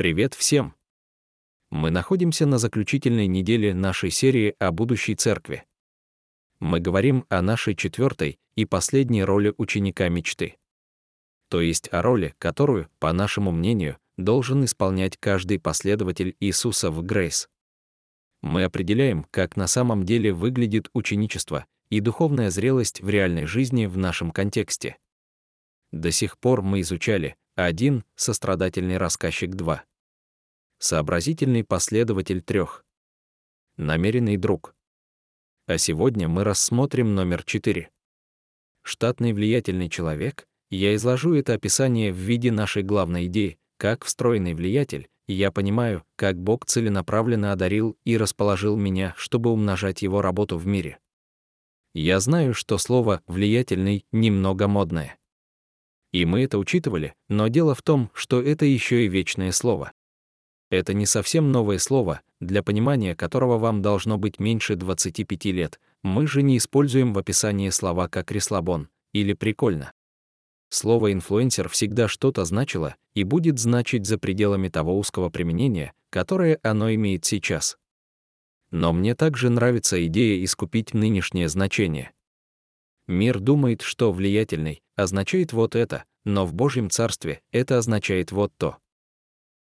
Привет всем! Мы находимся на заключительной неделе нашей серии о будущей церкви. Мы говорим о нашей четвертой и последней роли ученика мечты. То есть о роли, которую, по нашему мнению, должен исполнять каждый последователь Иисуса в Грейс. Мы определяем, как на самом деле выглядит ученичество и духовная зрелость в реальной жизни в нашем контексте. До сих пор мы изучали один сострадательный рассказчик 2 сообразительный последователь трех, намеренный друг. А сегодня мы рассмотрим номер 4. Штатный влиятельный человек, я изложу это описание в виде нашей главной идеи, как встроенный влиятель, я понимаю, как Бог целенаправленно одарил и расположил меня, чтобы умножать его работу в мире. Я знаю, что слово «влиятельный» немного модное. И мы это учитывали, но дело в том, что это еще и вечное слово. Это не совсем новое слово, для понимания которого вам должно быть меньше 25 лет. Мы же не используем в описании слова как «реслабон» или «прикольно». Слово «инфлюенсер» всегда что-то значило и будет значить за пределами того узкого применения, которое оно имеет сейчас. Но мне также нравится идея искупить нынешнее значение. Мир думает, что влиятельный означает вот это, но в Божьем Царстве это означает вот то.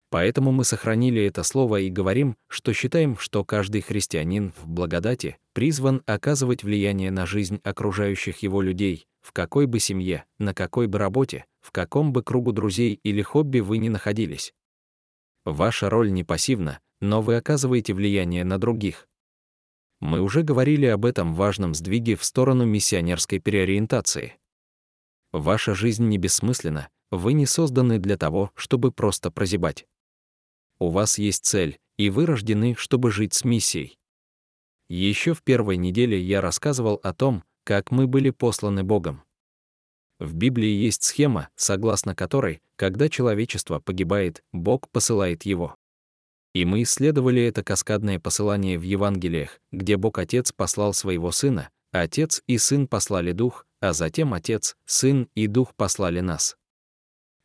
Поэтому мы сохранили это слово и говорим, что считаем, что каждый христианин в благодати призван оказывать влияние на жизнь окружающих его людей, в какой бы семье, на какой бы работе, в каком бы кругу друзей или хобби вы ни находились. Ваша роль не пассивна, но вы оказываете влияние на других. Мы уже говорили об этом важном сдвиге в сторону миссионерской переориентации. Ваша жизнь не бессмысленна, вы не созданы для того, чтобы просто прозябать у вас есть цель, и вы рождены, чтобы жить с миссией. Еще в первой неделе я рассказывал о том, как мы были посланы Богом. В Библии есть схема, согласно которой, когда человечество погибает, Бог посылает его. И мы исследовали это каскадное посылание в Евангелиях, где Бог Отец послал своего Сына, Отец и Сын послали Дух, а затем Отец, Сын и Дух послали нас.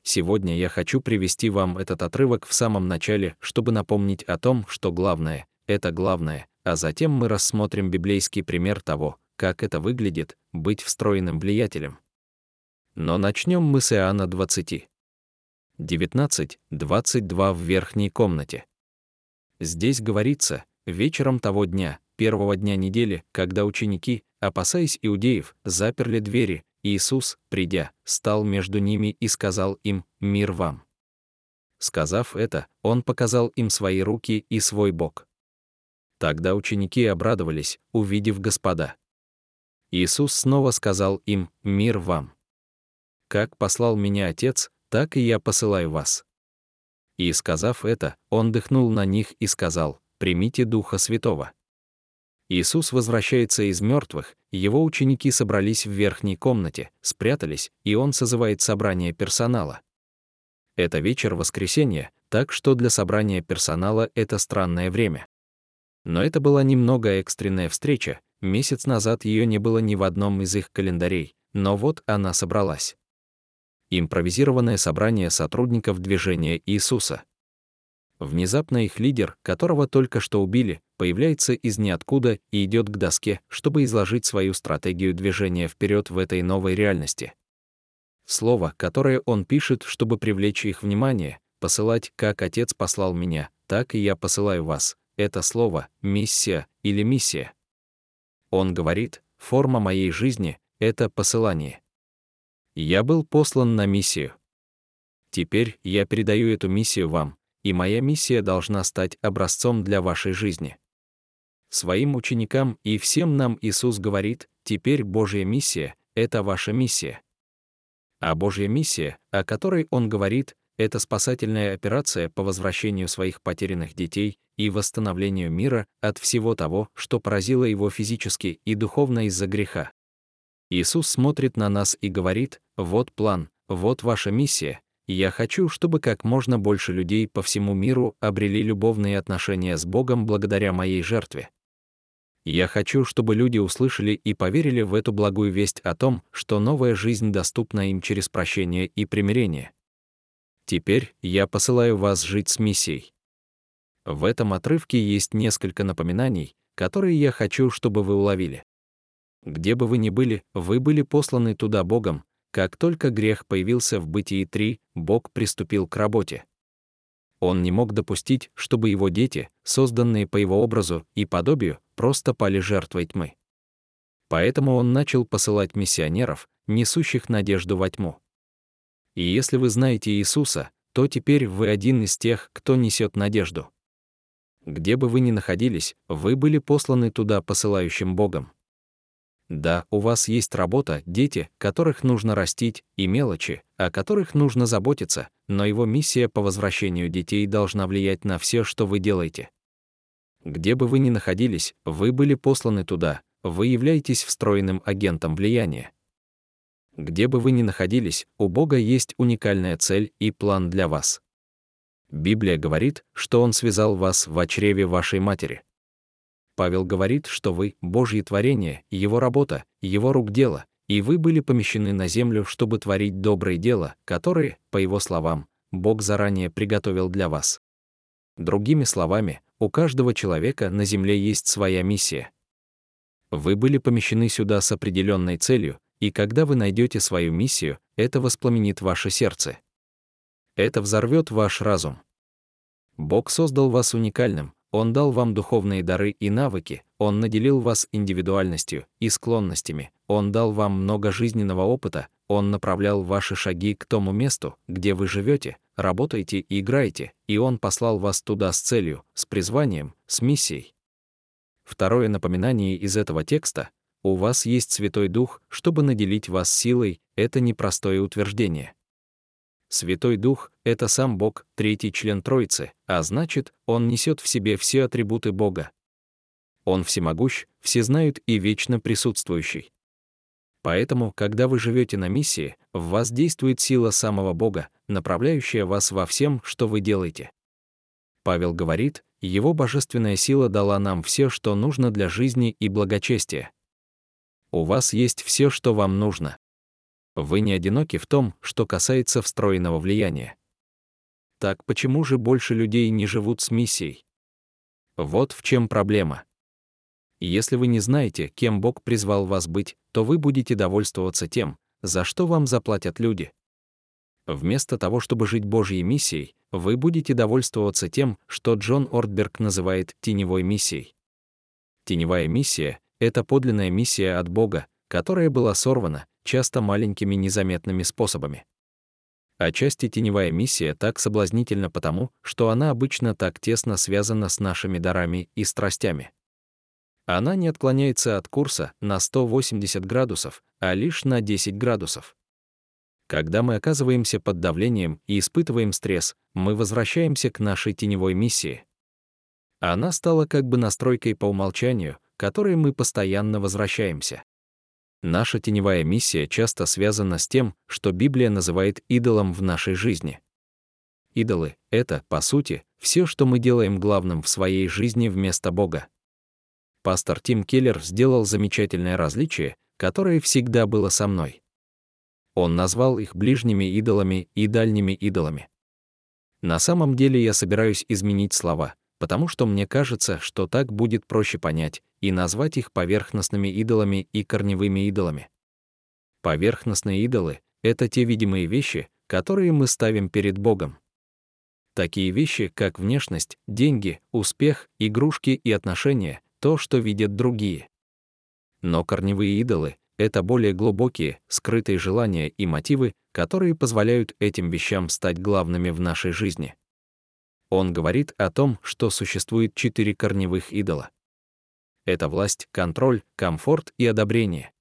Сегодня я хочу привести вам этот отрывок в самом начале, чтобы напомнить о том, что главное — это главное, а затем мы рассмотрим библейский пример того, как это выглядит — быть встроенным влиятелем. Но начнем мы с Иоанна 20. 19-22 в верхней комнате. Здесь говорится, вечером того дня, первого дня недели, когда ученики, опасаясь иудеев, заперли двери, Иисус, придя, стал между ними и сказал им «Мир вам». Сказав это, Он показал им свои руки и свой бок. Тогда ученики обрадовались, увидев Господа. Иисус снова сказал им «Мир вам». «Как послал меня Отец, так и я посылаю вас». И, сказав это, Он дыхнул на них и сказал «Примите Духа Святого». Иисус возвращается из мертвых, его ученики собрались в верхней комнате, спрятались, и он созывает собрание персонала. Это вечер воскресенья, так что для собрания персонала это странное время. Но это была немного экстренная встреча, месяц назад ее не было ни в одном из их календарей, но вот она собралась. Импровизированное собрание сотрудников движения Иисуса. Внезапно их лидер, которого только что убили, появляется из ниоткуда и идет к доске, чтобы изложить свою стратегию движения вперед в этой новой реальности. Слово, которое он пишет, чтобы привлечь их внимание, посылать, как Отец послал меня, так и я посылаю вас. Это слово «миссия» или «миссия». Он говорит, форма моей жизни — это посылание. Я был послан на миссию. Теперь я передаю эту миссию вам, и моя миссия должна стать образцом для вашей жизни. Своим ученикам и всем нам Иисус говорит, теперь Божья миссия — это ваша миссия. А Божья миссия, о которой Он говорит, это спасательная операция по возвращению своих потерянных детей и восстановлению мира от всего того, что поразило его физически и духовно из-за греха. Иисус смотрит на нас и говорит, вот план, вот ваша миссия, я хочу, чтобы как можно больше людей по всему миру обрели любовные отношения с Богом благодаря моей жертве. Я хочу, чтобы люди услышали и поверили в эту благую весть о том, что новая жизнь доступна им через прощение и примирение. Теперь я посылаю вас жить с миссией. В этом отрывке есть несколько напоминаний, которые я хочу, чтобы вы уловили. Где бы вы ни были, вы были посланы туда Богом, как только грех появился в Бытии 3, Бог приступил к работе. Он не мог допустить, чтобы его дети, созданные по его образу и подобию, просто пали жертвой тьмы. Поэтому он начал посылать миссионеров, несущих надежду во тьму. И если вы знаете Иисуса, то теперь вы один из тех, кто несет надежду. Где бы вы ни находились, вы были посланы туда посылающим Богом. Да, у вас есть работа, дети, которых нужно растить, и мелочи, о которых нужно заботиться, но его миссия по возвращению детей должна влиять на все, что вы делаете. Где бы вы ни находились, вы были посланы туда, вы являетесь встроенным агентом влияния. Где бы вы ни находились, у Бога есть уникальная цель и план для вас. Библия говорит, что Он связал вас в чреве вашей матери. Павел говорит, что вы — Божье творение, Его работа, Его рук дело, и вы были помещены на землю, чтобы творить добрые дела, которые, по Его словам, Бог заранее приготовил для вас. Другими словами, у каждого человека на земле есть своя миссия. Вы были помещены сюда с определенной целью, и когда вы найдете свою миссию, это воспламенит ваше сердце. Это взорвет ваш разум. Бог создал вас уникальным, Он дал вам духовные дары и навыки, Он наделил вас индивидуальностью и склонностями, Он дал вам много жизненного опыта, Он направлял ваши шаги к тому месту, где вы живете, работаете и играете, и Он послал вас туда с целью, с призванием, с миссией. Второе напоминание из этого текста у вас есть Святой Дух, чтобы наделить вас силой, это непростое утверждение. Святой Дух — это сам Бог, третий член Троицы, а значит, Он несет в себе все атрибуты Бога. Он всемогущ, всезнают и вечно присутствующий. Поэтому, когда вы живете на миссии, в вас действует сила самого Бога, направляющая вас во всем, что вы делаете. Павел говорит, его божественная сила дала нам все, что нужно для жизни и благочестия у вас есть все, что вам нужно. Вы не одиноки в том, что касается встроенного влияния. Так почему же больше людей не живут с миссией? Вот в чем проблема. Если вы не знаете, кем Бог призвал вас быть, то вы будете довольствоваться тем, за что вам заплатят люди. Вместо того, чтобы жить Божьей миссией, вы будете довольствоваться тем, что Джон Ортберг называет теневой миссией. Теневая миссия это подлинная миссия от Бога, которая была сорвана, часто маленькими незаметными способами. Отчасти теневая миссия так соблазнительна потому, что она обычно так тесно связана с нашими дарами и страстями. Она не отклоняется от курса на 180 градусов, а лишь на 10 градусов. Когда мы оказываемся под давлением и испытываем стресс, мы возвращаемся к нашей теневой миссии. Она стала как бы настройкой по умолчанию, которой мы постоянно возвращаемся. Наша теневая миссия часто связана с тем, что Библия называет идолом в нашей жизни. Идолы — это, по сути, все, что мы делаем главным в своей жизни вместо Бога. Пастор Тим Келлер сделал замечательное различие, которое всегда было со мной. Он назвал их ближними идолами и дальними идолами. На самом деле я собираюсь изменить слова, потому что мне кажется, что так будет проще понять и назвать их поверхностными идолами и корневыми идолами. Поверхностные идолы — это те видимые вещи, которые мы ставим перед Богом. Такие вещи, как внешность, деньги, успех, игрушки и отношения, то, что видят другие. Но корневые идолы — это более глубокие, скрытые желания и мотивы, которые позволяют этим вещам стать главными в нашей жизни. Он говорит о том, что существует четыре корневых идола. Это власть, контроль, комфорт и одобрение.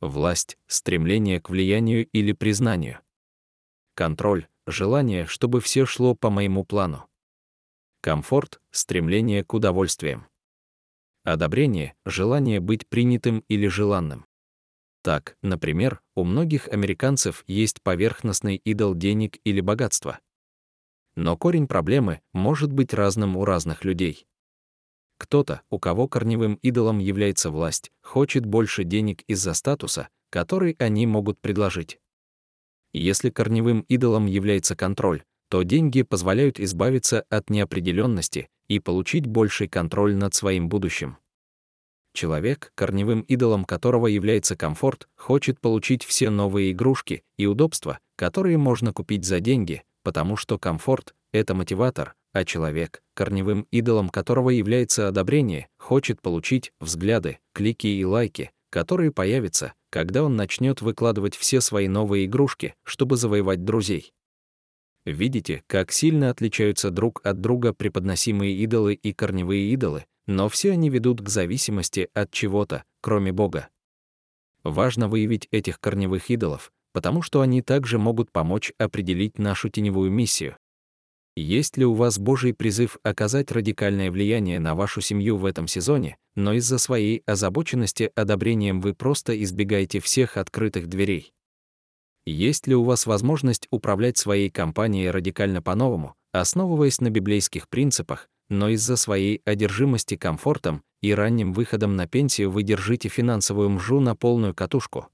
Власть — стремление к влиянию или признанию. Контроль — желание, чтобы все шло по моему плану. Комфорт — стремление к удовольствиям. Одобрение — желание быть принятым или желанным. Так, например, у многих американцев есть поверхностный идол денег или богатства. Но корень проблемы может быть разным у разных людей. Кто-то, у кого корневым идолом является власть, хочет больше денег из-за статуса, который они могут предложить. Если корневым идолом является контроль, то деньги позволяют избавиться от неопределенности и получить больший контроль над своим будущим. Человек, корневым идолом которого является комфорт, хочет получить все новые игрушки и удобства, которые можно купить за деньги, потому что комфорт — это мотиватор, а человек, корневым идолом которого является одобрение, хочет получить взгляды, клики и лайки, которые появятся, когда он начнет выкладывать все свои новые игрушки, чтобы завоевать друзей. Видите, как сильно отличаются друг от друга преподносимые идолы и корневые идолы, но все они ведут к зависимости от чего-то, кроме Бога. Важно выявить этих корневых идолов, потому что они также могут помочь определить нашу теневую миссию. Есть ли у вас Божий призыв оказать радикальное влияние на вашу семью в этом сезоне, но из-за своей озабоченности одобрением вы просто избегаете всех открытых дверей? Есть ли у вас возможность управлять своей компанией радикально по-новому, основываясь на библейских принципах, но из-за своей одержимости комфортом и ранним выходом на пенсию вы держите финансовую мжу на полную катушку?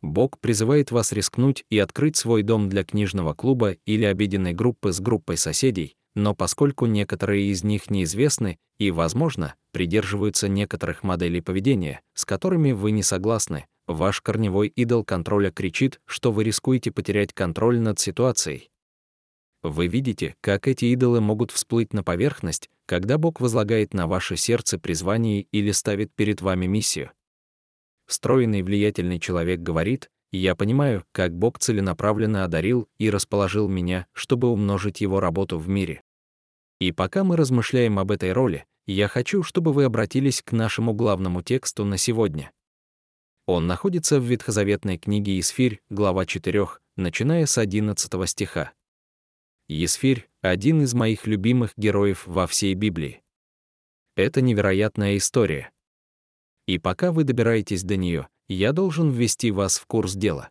Бог призывает вас рискнуть и открыть свой дом для книжного клуба или обеденной группы с группой соседей, но поскольку некоторые из них неизвестны и, возможно, придерживаются некоторых моделей поведения, с которыми вы не согласны, ваш корневой идол контроля кричит, что вы рискуете потерять контроль над ситуацией. Вы видите, как эти идолы могут всплыть на поверхность, когда Бог возлагает на ваше сердце призвание или ставит перед вами миссию. Стройный влиятельный человек говорит, «Я понимаю, как Бог целенаправленно одарил и расположил меня, чтобы умножить его работу в мире». И пока мы размышляем об этой роли, я хочу, чтобы вы обратились к нашему главному тексту на сегодня. Он находится в ветхозаветной книге Исфирь, глава 4, начиная с 11 стиха. Есфирь — один из моих любимых героев во всей Библии. Это невероятная история. И пока вы добираетесь до нее, я должен ввести вас в курс дела.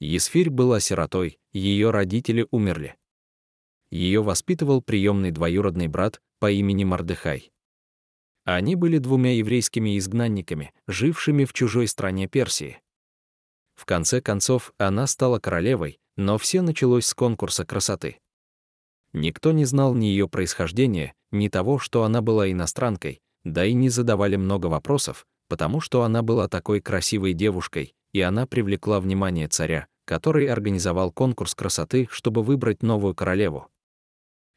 Есфирь была сиротой, ее родители умерли. Ее воспитывал приемный двоюродный брат по имени Мардыхай. Они были двумя еврейскими изгнанниками, жившими в чужой стране Персии. В конце концов, она стала королевой, но все началось с конкурса красоты. Никто не знал ни ее происхождения, ни того, что она была иностранкой, да и не задавали много вопросов, потому что она была такой красивой девушкой, и она привлекла внимание царя, который организовал конкурс красоты, чтобы выбрать новую королеву.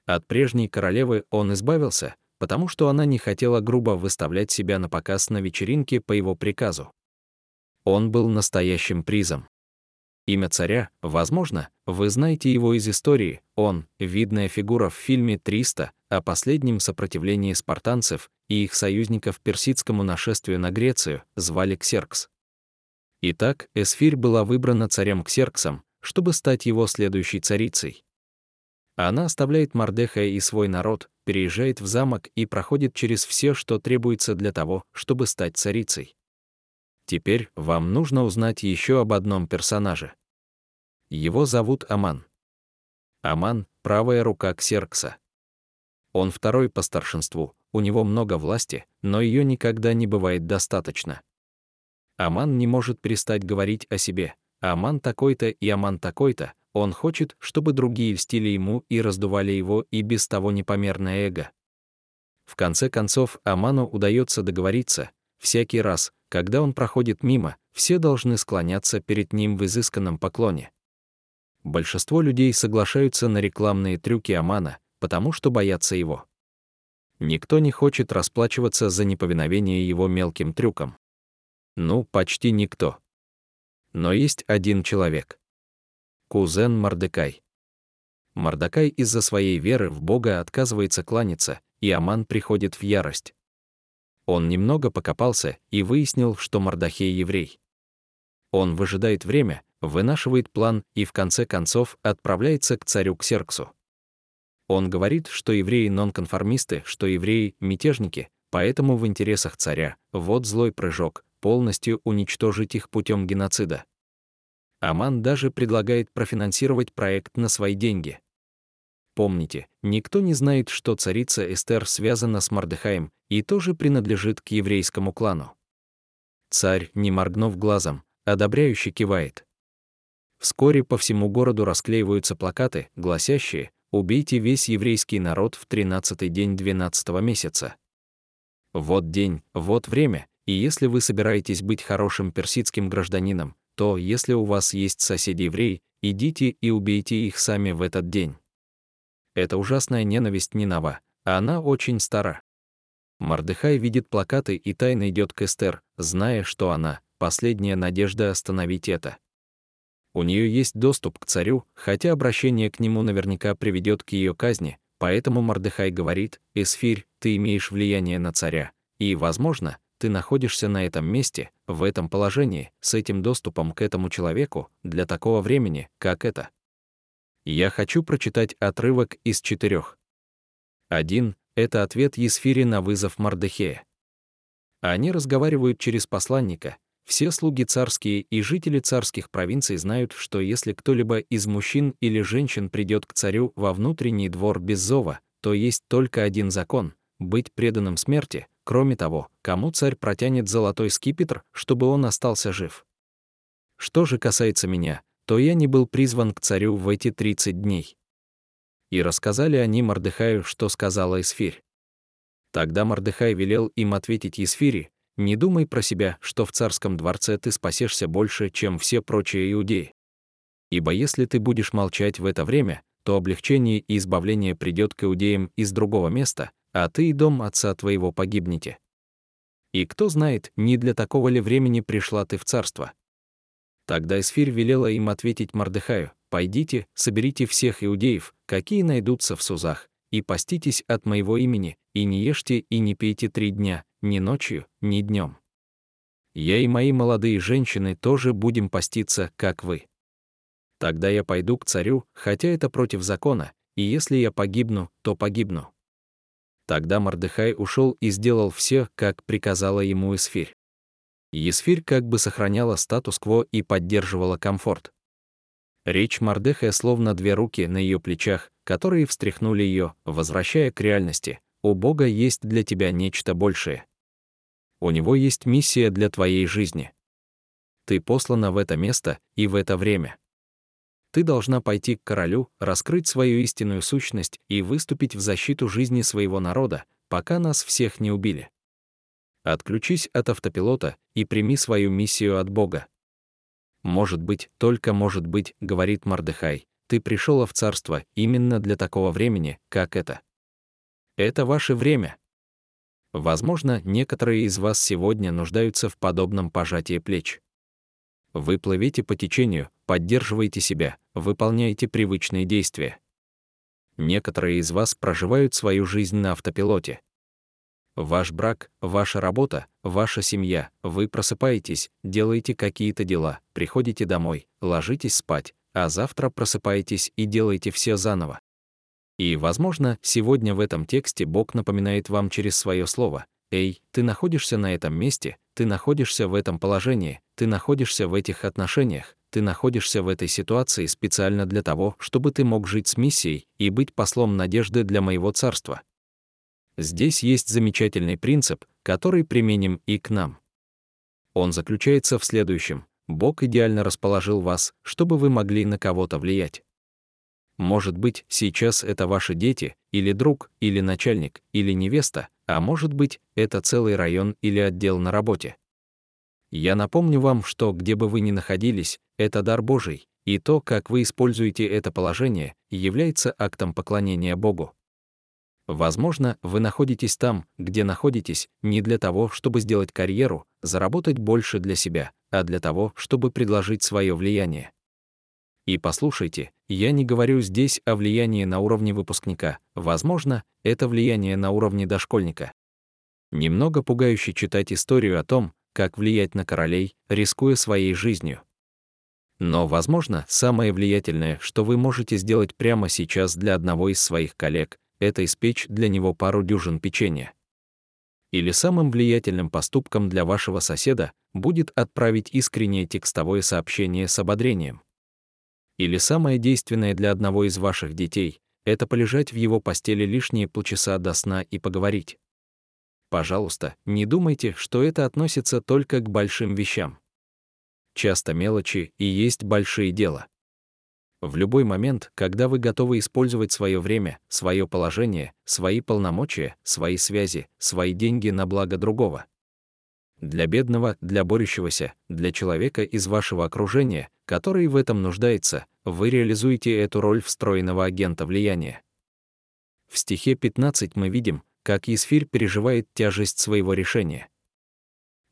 От прежней королевы он избавился, потому что она не хотела грубо выставлять себя на показ на вечеринке по его приказу. Он был настоящим призом. Имя царя, возможно, вы знаете его из истории, он — видная фигура в фильме «300» о последнем сопротивлении спартанцев и их союзников персидскому нашествию на Грецию, звали Ксеркс. Итак, Эсфирь была выбрана царем Ксерксом, чтобы стать его следующей царицей. Она оставляет Мардеха и свой народ, переезжает в замок и проходит через все, что требуется для того, чтобы стать царицей. Теперь вам нужно узнать еще об одном персонаже. Его зовут Аман. Аман — правая рука Ксеркса. Он второй по старшинству, у него много власти, но ее никогда не бывает достаточно. Аман не может перестать говорить о себе. Аман такой-то и Аман такой-то. Он хочет, чтобы другие льстили ему и раздували его и без того непомерное эго. В конце концов, Аману удается договориться. Всякий раз, когда он проходит мимо, все должны склоняться перед ним в изысканном поклоне. Большинство людей соглашаются на рекламные трюки Амана, потому что боятся его. Никто не хочет расплачиваться за неповиновение его мелким трюкам. Ну, почти никто. Но есть один человек. Кузен Мордекай. Мордекай из-за своей веры в Бога отказывается кланяться, и Аман приходит в ярость. Он немного покопался и выяснил, что Мардахей еврей. Он выжидает время, вынашивает план и в конце концов отправляется к царю Ксерксу. Он говорит, что евреи нонконформисты, что евреи мятежники, поэтому в интересах царя, вот злой прыжок, полностью уничтожить их путем геноцида. Аман даже предлагает профинансировать проект на свои деньги. Помните, никто не знает, что царица Эстер связана с Мардыхаем и тоже принадлежит к еврейскому клану. Царь, не моргнув глазом, одобряюще кивает. Вскоре по всему городу расклеиваются плакаты, гласящие «Убейте весь еврейский народ в тринадцатый день двенадцатого месяца». Вот день, вот время, и если вы собираетесь быть хорошим персидским гражданином, то, если у вас есть соседи-евреи, идите и убейте их сами в этот день. Это ужасная ненависть не нова, а она очень стара. Мардыхай видит плакаты и тайно идет к Эстер, зная, что она — последняя надежда остановить это. У нее есть доступ к царю, хотя обращение к нему наверняка приведет к ее казни, поэтому Мардыхай говорит, «Эсфирь, ты имеешь влияние на царя, и, возможно, ты находишься на этом месте, в этом положении, с этим доступом к этому человеку, для такого времени, как это. Я хочу прочитать отрывок из четырех. Один — это ответ Есфири на вызов Мардехея. Они разговаривают через посланника. Все слуги царские и жители царских провинций знают, что если кто-либо из мужчин или женщин придет к царю во внутренний двор без зова, то есть только один закон — быть преданным смерти, Кроме того, кому царь протянет золотой скипетр, чтобы он остался жив? Что же касается меня, то я не был призван к царю в эти 30 дней. И рассказали они Мордыхаю, что сказала Исфирь. Тогда Мордыхай велел им ответить Исфире, «Не думай про себя, что в царском дворце ты спасешься больше, чем все прочие иудеи. Ибо если ты будешь молчать в это время, то облегчение и избавление придет к иудеям из другого места, а ты и дом отца твоего погибнете. И кто знает, не для такого ли времени пришла ты в царство. Тогда Эсфирь велела им ответить Мардыхаю, «Пойдите, соберите всех иудеев, какие найдутся в Сузах, и поститесь от моего имени, и не ешьте и не пейте три дня, ни ночью, ни днем. Я и мои молодые женщины тоже будем поститься, как вы. Тогда я пойду к царю, хотя это против закона, и если я погибну, то погибну. Тогда Мордыхай ушел и сделал все, как приказала ему Исфирь. Есфирь как бы сохраняла статус-кво и поддерживала комфорт. Речь Мордыхая словно две руки на ее плечах, которые встряхнули ее, возвращая к реальности. «У Бога есть для тебя нечто большее. У Него есть миссия для твоей жизни. Ты послана в это место и в это время. Ты должна пойти к королю, раскрыть свою истинную сущность и выступить в защиту жизни своего народа, пока нас всех не убили. Отключись от автопилота и прими свою миссию от Бога. Может быть, только может быть, говорит Мардыхай, ты пришел в царство именно для такого времени, как это. Это ваше время. Возможно, некоторые из вас сегодня нуждаются в подобном пожатии плеч. Вы плывете по течению, поддерживаете себя, выполняете привычные действия. Некоторые из вас проживают свою жизнь на автопилоте. Ваш брак, ваша работа, ваша семья, вы просыпаетесь, делаете какие-то дела, приходите домой, ложитесь спать, а завтра просыпаетесь и делаете все заново. И, возможно, сегодня в этом тексте Бог напоминает вам через свое слово, «Эй, ты находишься на этом месте, ты находишься в этом положении, ты находишься в этих отношениях, ты находишься в этой ситуации специально для того, чтобы ты мог жить с миссией и быть послом надежды для моего царства. Здесь есть замечательный принцип, который применим и к нам. Он заключается в следующем. Бог идеально расположил вас, чтобы вы могли на кого-то влиять. Может быть, сейчас это ваши дети, или друг, или начальник, или невеста, а может быть, это целый район или отдел на работе. Я напомню вам, что где бы вы ни находились, это дар Божий, и то, как вы используете это положение, является актом поклонения Богу. Возможно, вы находитесь там, где находитесь, не для того, чтобы сделать карьеру, заработать больше для себя, а для того, чтобы предложить свое влияние. И послушайте, я не говорю здесь о влиянии на уровне выпускника, возможно, это влияние на уровне дошкольника. Немного пугающе читать историю о том, как влиять на королей, рискуя своей жизнью. Но, возможно, самое влиятельное, что вы можете сделать прямо сейчас для одного из своих коллег, это испечь для него пару дюжин печенья. Или самым влиятельным поступком для вашего соседа будет отправить искреннее текстовое сообщение с ободрением. Или самое действенное для одного из ваших детей — это полежать в его постели лишние полчаса до сна и поговорить. Пожалуйста, не думайте, что это относится только к большим вещам. часто мелочи и есть большие дела. В любой момент, когда вы готовы использовать свое время, свое положение, свои полномочия, свои связи, свои деньги на благо другого. Для бедного, для борющегося, для человека из вашего окружения, который в этом нуждается, вы реализуете эту роль встроенного агента влияния. В стихе 15 мы видим, как Есфирь переживает тяжесть своего решения.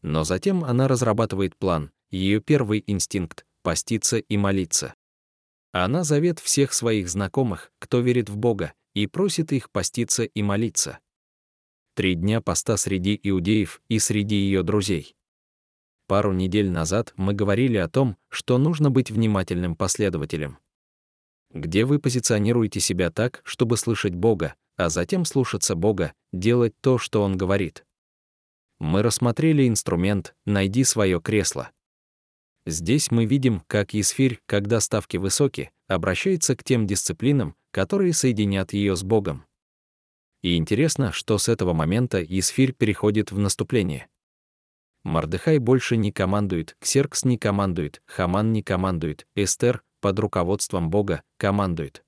Но затем она разрабатывает план, ее первый инстинкт — поститься и молиться. Она зовет всех своих знакомых, кто верит в Бога, и просит их поститься и молиться. Три дня поста среди иудеев и среди ее друзей. Пару недель назад мы говорили о том, что нужно быть внимательным последователем. Где вы позиционируете себя так, чтобы слышать Бога, а затем слушаться Бога, делать то, что Он говорит. Мы рассмотрели инструмент «Найди свое кресло». Здесь мы видим, как Есфирь, когда ставки высоки, обращается к тем дисциплинам, которые соединят ее с Богом. И интересно, что с этого момента Есфирь переходит в наступление. Мардыхай больше не командует, Ксеркс не командует, Хаман не командует, Эстер под руководством Бога командует.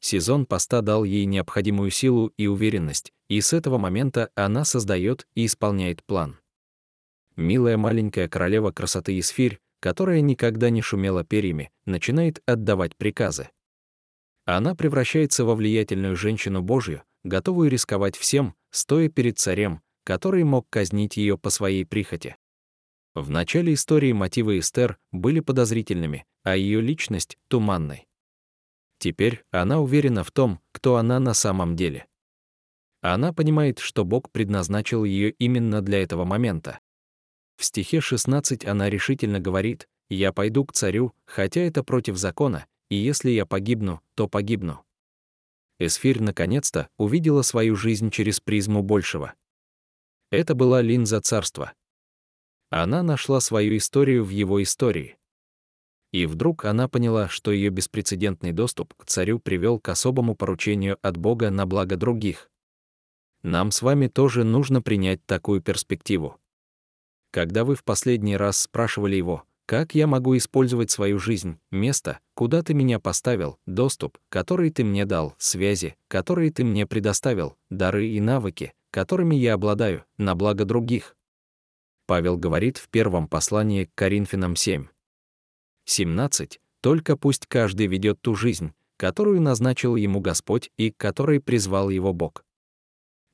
Сезон поста дал ей необходимую силу и уверенность, и с этого момента она создает и исполняет план милая маленькая королева красоты Исфирь, которая никогда не шумела перьями, начинает отдавать приказы. Она превращается во влиятельную женщину Божью, готовую рисковать всем, стоя перед царем, который мог казнить ее по своей прихоти. В начале истории мотивы Эстер были подозрительными, а ее личность — туманной. Теперь она уверена в том, кто она на самом деле. Она понимает, что Бог предназначил ее именно для этого момента. В стихе 16 она решительно говорит «Я пойду к царю, хотя это против закона, и если я погибну, то погибну». Эсфирь наконец-то увидела свою жизнь через призму большего. Это была линза царства. Она нашла свою историю в его истории. И вдруг она поняла, что ее беспрецедентный доступ к царю привел к особому поручению от Бога на благо других. Нам с вами тоже нужно принять такую перспективу. Когда вы в последний раз спрашивали его, как я могу использовать свою жизнь, место, куда ты меня поставил, доступ, который ты мне дал, связи, которые ты мне предоставил, дары и навыки, которыми я обладаю, на благо других. Павел говорит в первом послании к Коринфянам 7. 17. Только пусть каждый ведет ту жизнь, которую назначил ему Господь и к которой призвал его Бог.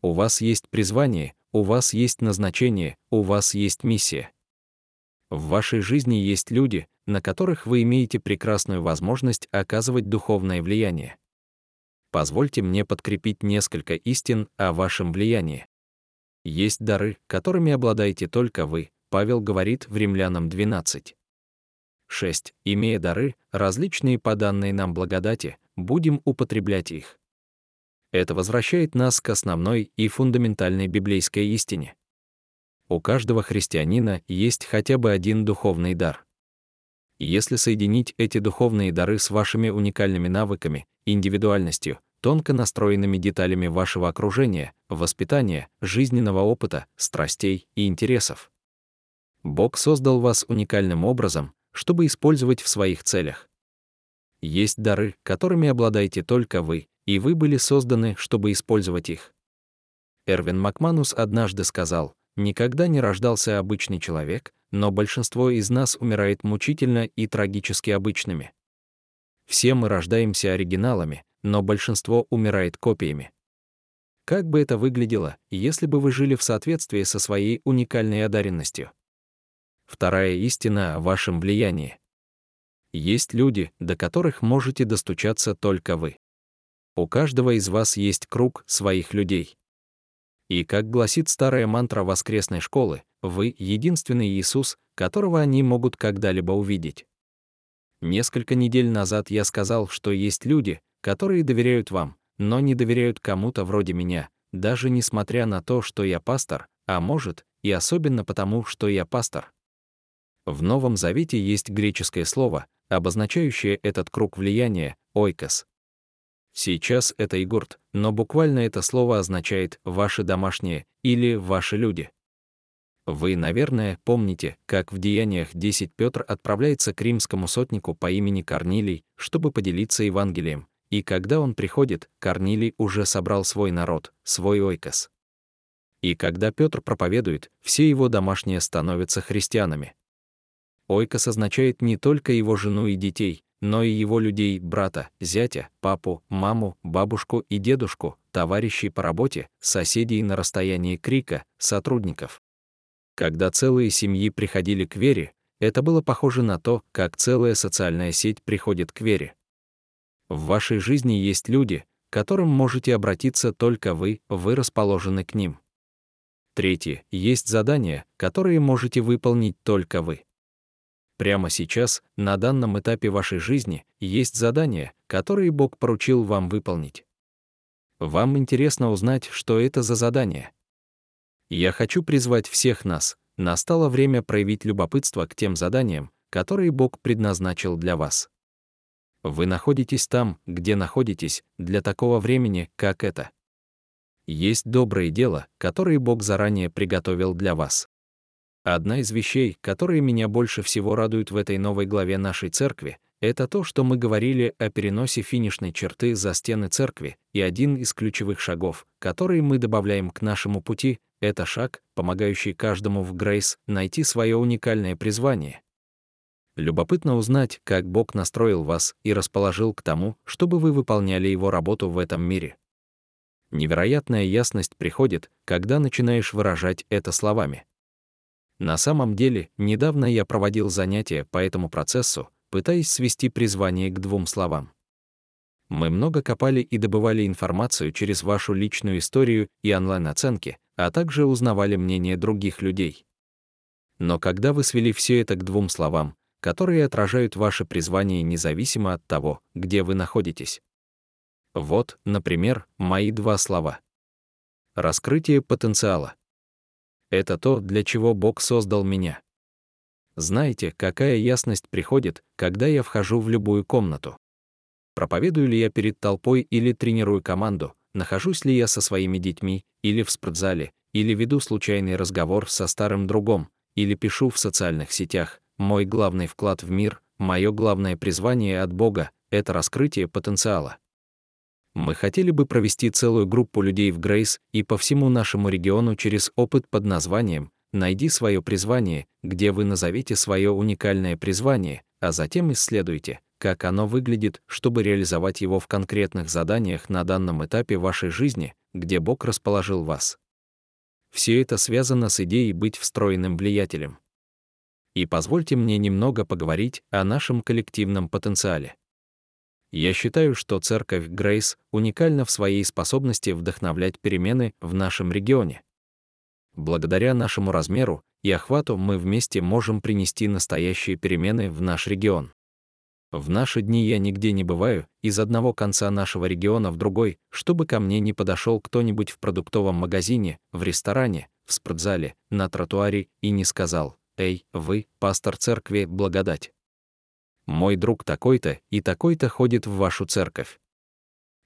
У вас есть призвание, у вас есть назначение, у вас есть миссия. В вашей жизни есть люди, на которых вы имеете прекрасную возможность оказывать духовное влияние. Позвольте мне подкрепить несколько истин о вашем влиянии. Есть дары, которыми обладаете только вы, Павел говорит в Римлянам 12. 6. Имея дары, различные по данной нам благодати, будем употреблять их. Это возвращает нас к основной и фундаментальной библейской истине. У каждого христианина есть хотя бы один духовный дар. Если соединить эти духовные дары с вашими уникальными навыками, индивидуальностью, тонко настроенными деталями вашего окружения, воспитания, жизненного опыта, страстей и интересов. Бог создал вас уникальным образом, чтобы использовать в своих целях. Есть дары, которыми обладаете только вы, и вы были созданы, чтобы использовать их. Эрвин Макманус однажды сказал, «Никогда не рождался обычный человек, но большинство из нас умирает мучительно и трагически обычными. Все мы рождаемся оригиналами, но большинство умирает копиями. Как бы это выглядело, если бы вы жили в соответствии со своей уникальной одаренностью? Вторая истина о вашем влиянии. Есть люди, до которых можете достучаться только вы. У каждого из вас есть круг своих людей. И как гласит старая мантра воскресной школы, вы — единственный Иисус, которого они могут когда-либо увидеть. Несколько недель назад я сказал, что есть люди, которые доверяют вам, но не доверяют кому-то вроде меня, даже несмотря на то, что я пастор, а может, и особенно потому, что я пастор. В Новом Завете есть греческое слово, обозначающее этот круг влияния — ойкос. Сейчас это игурт, но буквально это слово означает «ваши домашние» или «ваши люди». Вы, наверное, помните, как в Деяниях 10 Петр отправляется к римскому сотнику по имени Корнилий, чтобы поделиться Евангелием, и когда он приходит, Корнилий уже собрал свой народ, свой ойкос. И когда Петр проповедует, все его домашние становятся христианами. Ойкос означает не только его жену и детей, но и его людей, брата, зятя, папу, маму, бабушку и дедушку, товарищей по работе, соседей на расстоянии крика, сотрудников. Когда целые семьи приходили к вере, это было похоже на то, как целая социальная сеть приходит к вере. В вашей жизни есть люди, к которым можете обратиться только вы, вы расположены к ним. Третье. Есть задания, которые можете выполнить только вы. Прямо сейчас, на данном этапе вашей жизни, есть задания, которые Бог поручил вам выполнить. Вам интересно узнать, что это за задание. Я хочу призвать всех нас. Настало время проявить любопытство к тем заданиям, которые Бог предназначил для вас. Вы находитесь там, где находитесь, для такого времени, как это. Есть доброе дело, которое Бог заранее приготовил для вас. Одна из вещей, которые меня больше всего радуют в этой новой главе нашей церкви, это то, что мы говорили о переносе финишной черты за стены церкви, и один из ключевых шагов, которые мы добавляем к нашему пути, это шаг, помогающий каждому в Грейс найти свое уникальное призвание. Любопытно узнать, как Бог настроил вас и расположил к тому, чтобы вы выполняли Его работу в этом мире. Невероятная ясность приходит, когда начинаешь выражать это словами. На самом деле, недавно я проводил занятия по этому процессу, пытаясь свести призвание к двум словам. Мы много копали и добывали информацию через вашу личную историю и онлайн-оценки, а также узнавали мнение других людей. Но когда вы свели все это к двум словам, которые отражают ваше призвание независимо от того, где вы находитесь. Вот, например, мои два слова. Раскрытие потенциала. Это то, для чего Бог создал меня. Знаете, какая ясность приходит, когда я вхожу в любую комнату? Проповедую ли я перед толпой или тренирую команду, нахожусь ли я со своими детьми, или в спортзале, или веду случайный разговор со старым другом, или пишу в социальных сетях, мой главный вклад в мир, мое главное призвание от Бога — это раскрытие потенциала. Мы хотели бы провести целую группу людей в Грейс и по всему нашему региону через опыт под названием «Найди свое призвание», где вы назовете свое уникальное призвание, а затем исследуйте, как оно выглядит, чтобы реализовать его в конкретных заданиях на данном этапе вашей жизни, где Бог расположил вас. Все это связано с идеей быть встроенным влиятелем. И позвольте мне немного поговорить о нашем коллективном потенциале. Я считаю, что церковь Грейс уникальна в своей способности вдохновлять перемены в нашем регионе. Благодаря нашему размеру и охвату мы вместе можем принести настоящие перемены в наш регион. В наши дни я нигде не бываю, из одного конца нашего региона в другой, чтобы ко мне не подошел кто-нибудь в продуктовом магазине, в ресторане, в спортзале, на тротуаре и не сказал «Эй, вы, пастор церкви, благодать» мой друг такой-то и такой-то ходит в вашу церковь.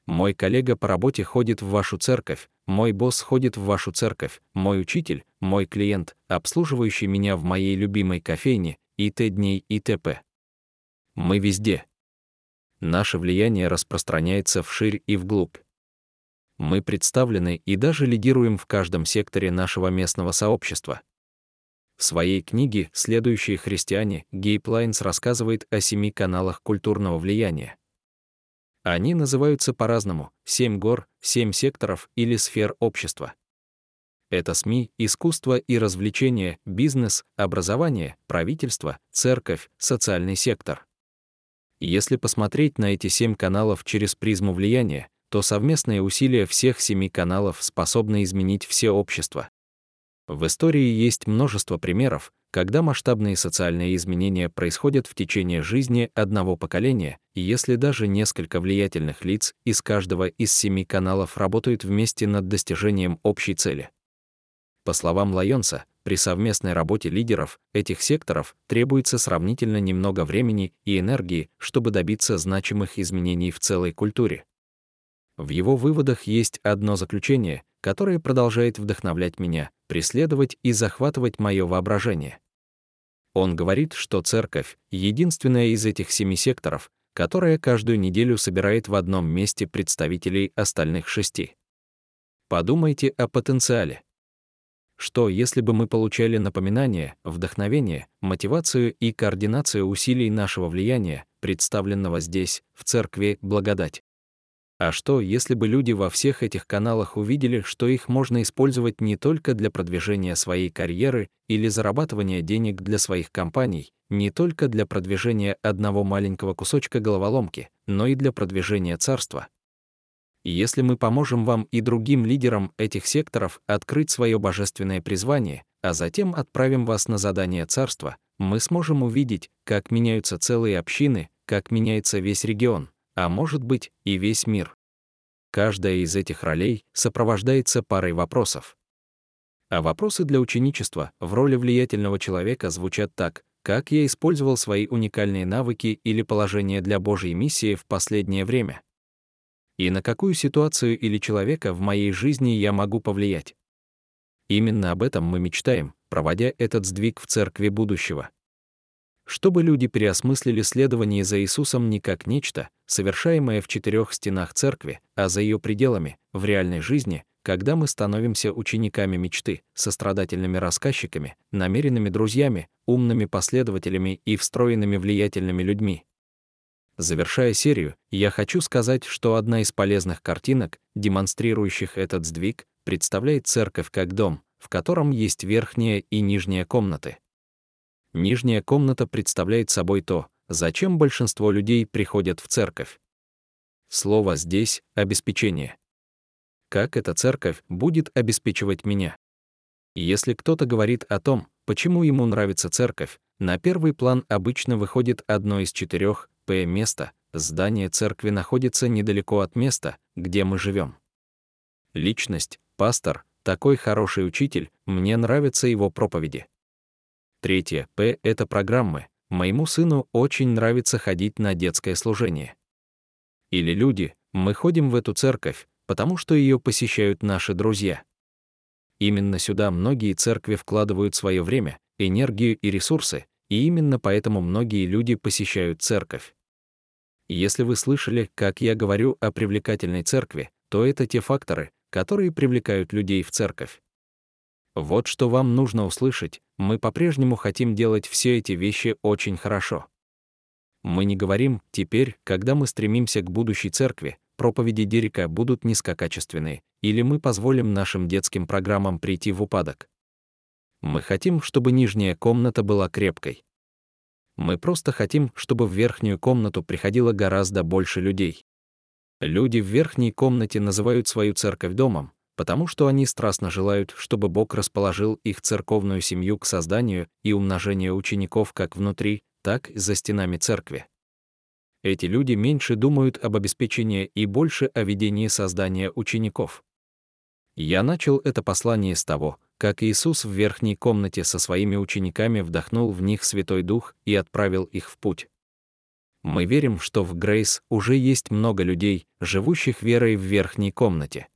Мой коллега по работе ходит в вашу церковь, мой босс ходит в вашу церковь, мой учитель, мой клиент, обслуживающий меня в моей любимой кофейне, и т дней и т.п. Мы везде. Наше влияние распространяется вширь и вглубь. Мы представлены и даже лидируем в каждом секторе нашего местного сообщества. В своей книге «Следующие христиане» Гейб Лайнс рассказывает о семи каналах культурного влияния. Они называются по-разному — семь гор, семь секторов или сфер общества. Это СМИ, искусство и развлечения, бизнес, образование, правительство, церковь, социальный сектор. Если посмотреть на эти семь каналов через призму влияния, то совместные усилия всех семи каналов способны изменить все общество. В истории есть множество примеров, когда масштабные социальные изменения происходят в течение жизни одного поколения, и если даже несколько влиятельных лиц из каждого из семи каналов работают вместе над достижением общей цели. По словам Лайонса, при совместной работе лидеров этих секторов требуется сравнительно немного времени и энергии, чтобы добиться значимых изменений в целой культуре. В его выводах есть одно заключение, которое продолжает вдохновлять меня, преследовать и захватывать мое воображение. Он говорит, что церковь — единственная из этих семи секторов, которая каждую неделю собирает в одном месте представителей остальных шести. Подумайте о потенциале. Что, если бы мы получали напоминание, вдохновение, мотивацию и координацию усилий нашего влияния, представленного здесь, в церкви благодать? А что, если бы люди во всех этих каналах увидели, что их можно использовать не только для продвижения своей карьеры или зарабатывания денег для своих компаний, не только для продвижения одного маленького кусочка головоломки, но и для продвижения царства? если мы поможем вам и другим лидерам этих секторов открыть свое божественное призвание, а затем отправим вас на задание царства, мы сможем увидеть, как меняются целые общины, как меняется весь регион, а может быть и весь мир. Каждая из этих ролей сопровождается парой вопросов. А вопросы для ученичества в роли влиятельного человека звучат так, как я использовал свои уникальные навыки или положение для Божьей миссии в последнее время и на какую ситуацию или человека в моей жизни я могу повлиять. Именно об этом мы мечтаем, проводя этот сдвиг в церкви будущего. Чтобы люди переосмыслили следование за Иисусом не как нечто, совершаемое в четырех стенах церкви, а за ее пределами, в реальной жизни, когда мы становимся учениками мечты, сострадательными рассказчиками, намеренными друзьями, умными последователями и встроенными влиятельными людьми, Завершая серию, я хочу сказать, что одна из полезных картинок, демонстрирующих этот сдвиг, представляет церковь как дом, в котором есть верхняя и нижняя комнаты. Нижняя комната представляет собой то, зачем большинство людей приходят в церковь. Слово здесь — обеспечение. Как эта церковь будет обеспечивать меня? Если кто-то говорит о том, почему ему нравится церковь, на первый план обычно выходит одно из четырех П. Место. Здание церкви находится недалеко от места, где мы живем. Личность. Пастор. Такой хороший учитель. Мне нравятся его проповеди. Третье. П. Это программы. Моему сыну очень нравится ходить на детское служение. Или люди. Мы ходим в эту церковь, потому что ее посещают наши друзья. Именно сюда многие церкви вкладывают свое время, энергию и ресурсы, и именно поэтому многие люди посещают церковь. Если вы слышали, как я говорю о привлекательной церкви, то это те факторы, которые привлекают людей в церковь. Вот что вам нужно услышать, мы по-прежнему хотим делать все эти вещи очень хорошо. Мы не говорим, теперь, когда мы стремимся к будущей церкви, проповеди Дерека будут низкокачественные, или мы позволим нашим детским программам прийти в упадок. Мы хотим, чтобы нижняя комната была крепкой. Мы просто хотим, чтобы в верхнюю комнату приходило гораздо больше людей. Люди в верхней комнате называют свою церковь домом, потому что они страстно желают, чтобы Бог расположил их церковную семью к созданию и умножению учеников как внутри, так и за стенами церкви. Эти люди меньше думают об обеспечении и больше о ведении создания учеников. Я начал это послание с того, как Иисус в верхней комнате со своими учениками вдохнул в них Святой Дух и отправил их в путь. Мы верим, что в Грейс уже есть много людей, живущих верой в верхней комнате.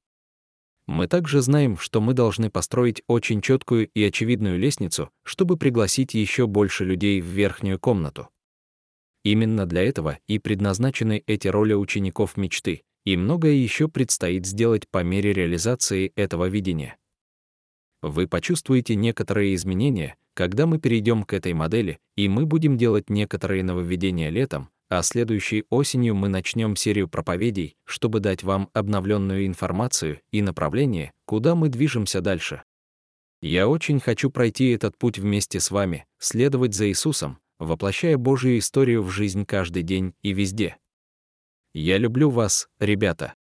Мы также знаем, что мы должны построить очень четкую и очевидную лестницу, чтобы пригласить еще больше людей в верхнюю комнату. Именно для этого и предназначены эти роли учеников мечты, и многое еще предстоит сделать по мере реализации этого видения. Вы почувствуете некоторые изменения, когда мы перейдем к этой модели, и мы будем делать некоторые нововведения летом, а следующей осенью мы начнем серию проповедей, чтобы дать вам обновленную информацию и направление, куда мы движемся дальше. Я очень хочу пройти этот путь вместе с вами, следовать за Иисусом, воплощая Божью историю в жизнь каждый день и везде. Я люблю вас, ребята.